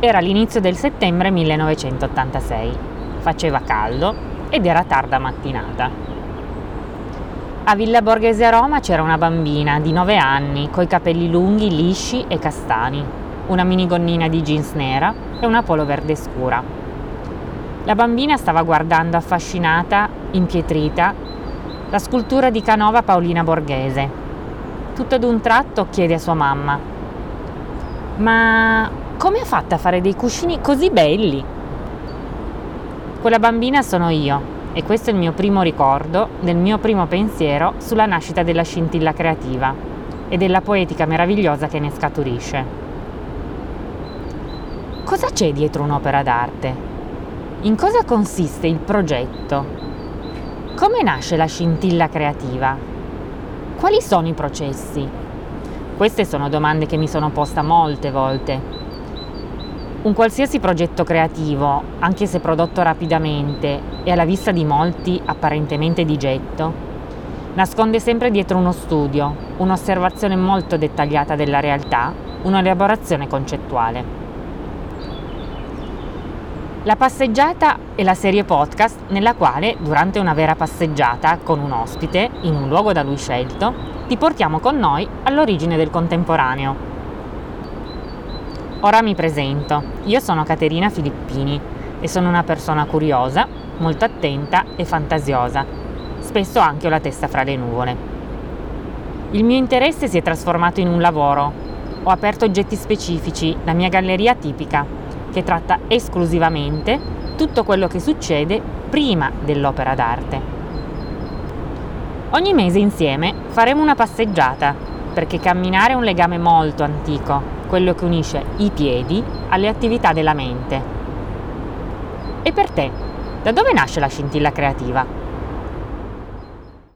Era l'inizio del settembre 1986. Faceva caldo ed era tarda mattinata. A Villa Borghese a Roma c'era una bambina di 9 anni, coi capelli lunghi, lisci e castani, una minigonnina di jeans nera e una polo verde scura. La bambina stava guardando affascinata, impietrita, la scultura di Canova Paolina Borghese. Tutto ad un tratto chiede a sua mamma: Ma come ha fatto a fare dei cuscini così belli? Quella bambina sono io e questo è il mio primo ricordo del mio primo pensiero sulla nascita della scintilla creativa e della poetica meravigliosa che ne scaturisce. Cosa c'è dietro un'opera d'arte? In cosa consiste il progetto? Come nasce la scintilla creativa? Quali sono i processi? Queste sono domande che mi sono posta molte volte un qualsiasi progetto creativo, anche se prodotto rapidamente e alla vista di molti apparentemente di getto, nasconde sempre dietro uno studio, un'osservazione molto dettagliata della realtà, un'elaborazione concettuale. La passeggiata è la serie podcast nella quale, durante una vera passeggiata con un ospite, in un luogo da lui scelto, ti portiamo con noi all'origine del contemporaneo Ora mi presento. Io sono Caterina Filippini e sono una persona curiosa, molto attenta e fantasiosa. Spesso anche ho la testa fra le nuvole. Il mio interesse si è trasformato in un lavoro. Ho aperto oggetti specifici, la mia galleria tipica, che tratta esclusivamente tutto quello che succede prima dell'opera d'arte. Ogni mese insieme faremo una passeggiata, perché camminare è un legame molto antico quello che unisce i piedi alle attività della mente. E per te, da dove nasce la scintilla creativa?